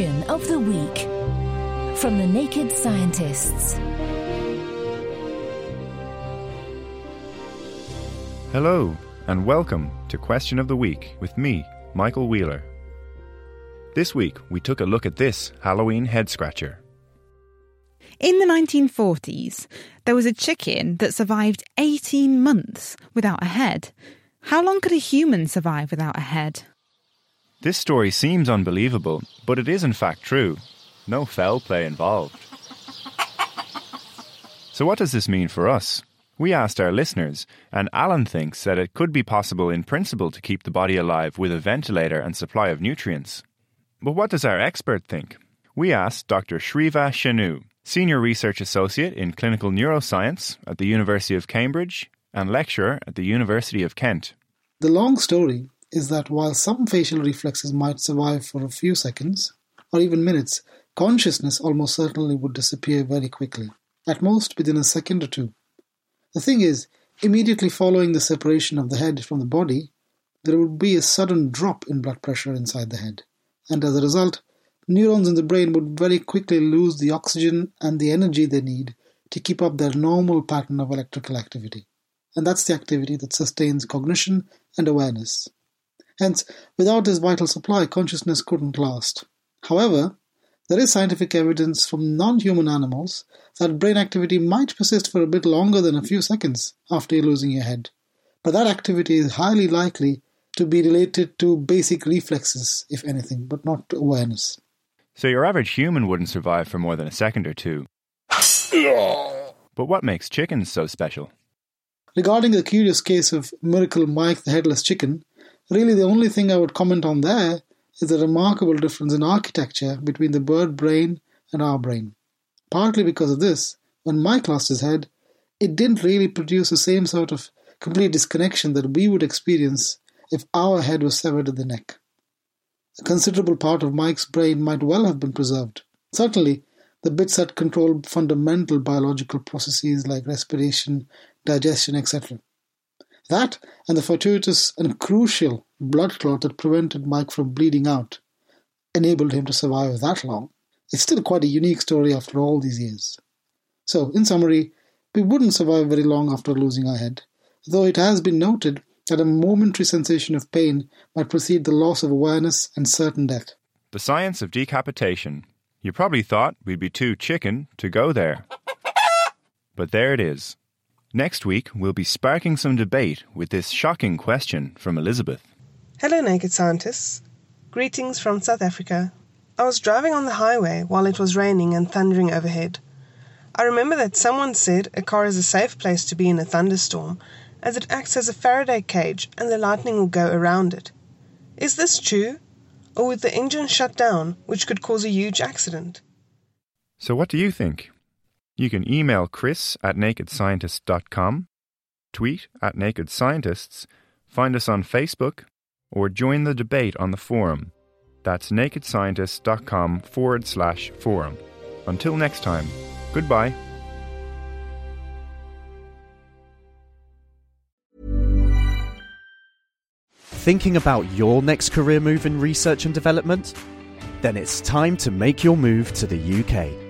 Question of the Week from the Naked Scientists. Hello, and welcome to Question of the Week with me, Michael Wheeler. This week, we took a look at this Halloween head scratcher. In the 1940s, there was a chicken that survived 18 months without a head. How long could a human survive without a head? This story seems unbelievable, but it is in fact true. No foul play involved. So, what does this mean for us? We asked our listeners, and Alan thinks that it could be possible in principle to keep the body alive with a ventilator and supply of nutrients. But what does our expert think? We asked Dr. Srivas Chennu, Senior Research Associate in Clinical Neuroscience at the University of Cambridge and lecturer at the University of Kent. The long story is that while some facial reflexes might survive for a few seconds, or even minutes, consciousness almost certainly would disappear very quickly, at most within a second or two. The thing is, immediately following the separation of the head from the body, there would be a sudden drop in blood pressure inside the head, and as a result, neurons in the brain would very quickly lose the oxygen and the energy they need to keep up their normal pattern of electrical activity. And that's the activity that sustains cognition and awareness. Hence, without this vital supply, consciousness couldn't last. However, there is scientific evidence from non human animals that brain activity might persist for a bit longer than a few seconds after losing your head. But that activity is highly likely to be related to basic reflexes, if anything, but not to awareness. So, your average human wouldn't survive for more than a second or two. but what makes chickens so special? Regarding the curious case of Miracle Mike the Headless Chicken, really the only thing I would comment on there is the remarkable difference in architecture between the bird brain and our brain. Partly because of this, when Mike lost his head, it didn't really produce the same sort of complete disconnection that we would experience if our head was severed at the neck. A considerable part of Mike's brain might well have been preserved. Certainly, the bits that control fundamental biological processes like respiration, digestion, etc. That and the fortuitous and crucial blood clot that prevented Mike from bleeding out enabled him to survive that long. It's still quite a unique story after all these years. So, in summary, we wouldn't survive very long after losing our head, though it has been noted that a momentary sensation of pain might precede the loss of awareness and certain death. The science of decapitation. You probably thought we'd be too chicken to go there. But there it is. Next week, we'll be sparking some debate with this shocking question from Elizabeth. Hello, naked scientists. Greetings from South Africa. I was driving on the highway while it was raining and thundering overhead. I remember that someone said a car is a safe place to be in a thunderstorm as it acts as a Faraday cage and the lightning will go around it. Is this true? Or would the engine shut down, which could cause a huge accident? So, what do you think? You can email chris at nakedscientist.com, tweet at Naked Scientists, find us on Facebook, or join the debate on the forum. That's nakedscientist.com forward slash forum. Until next time, goodbye. Thinking about your next career move in research and development? Then it's time to make your move to the UK.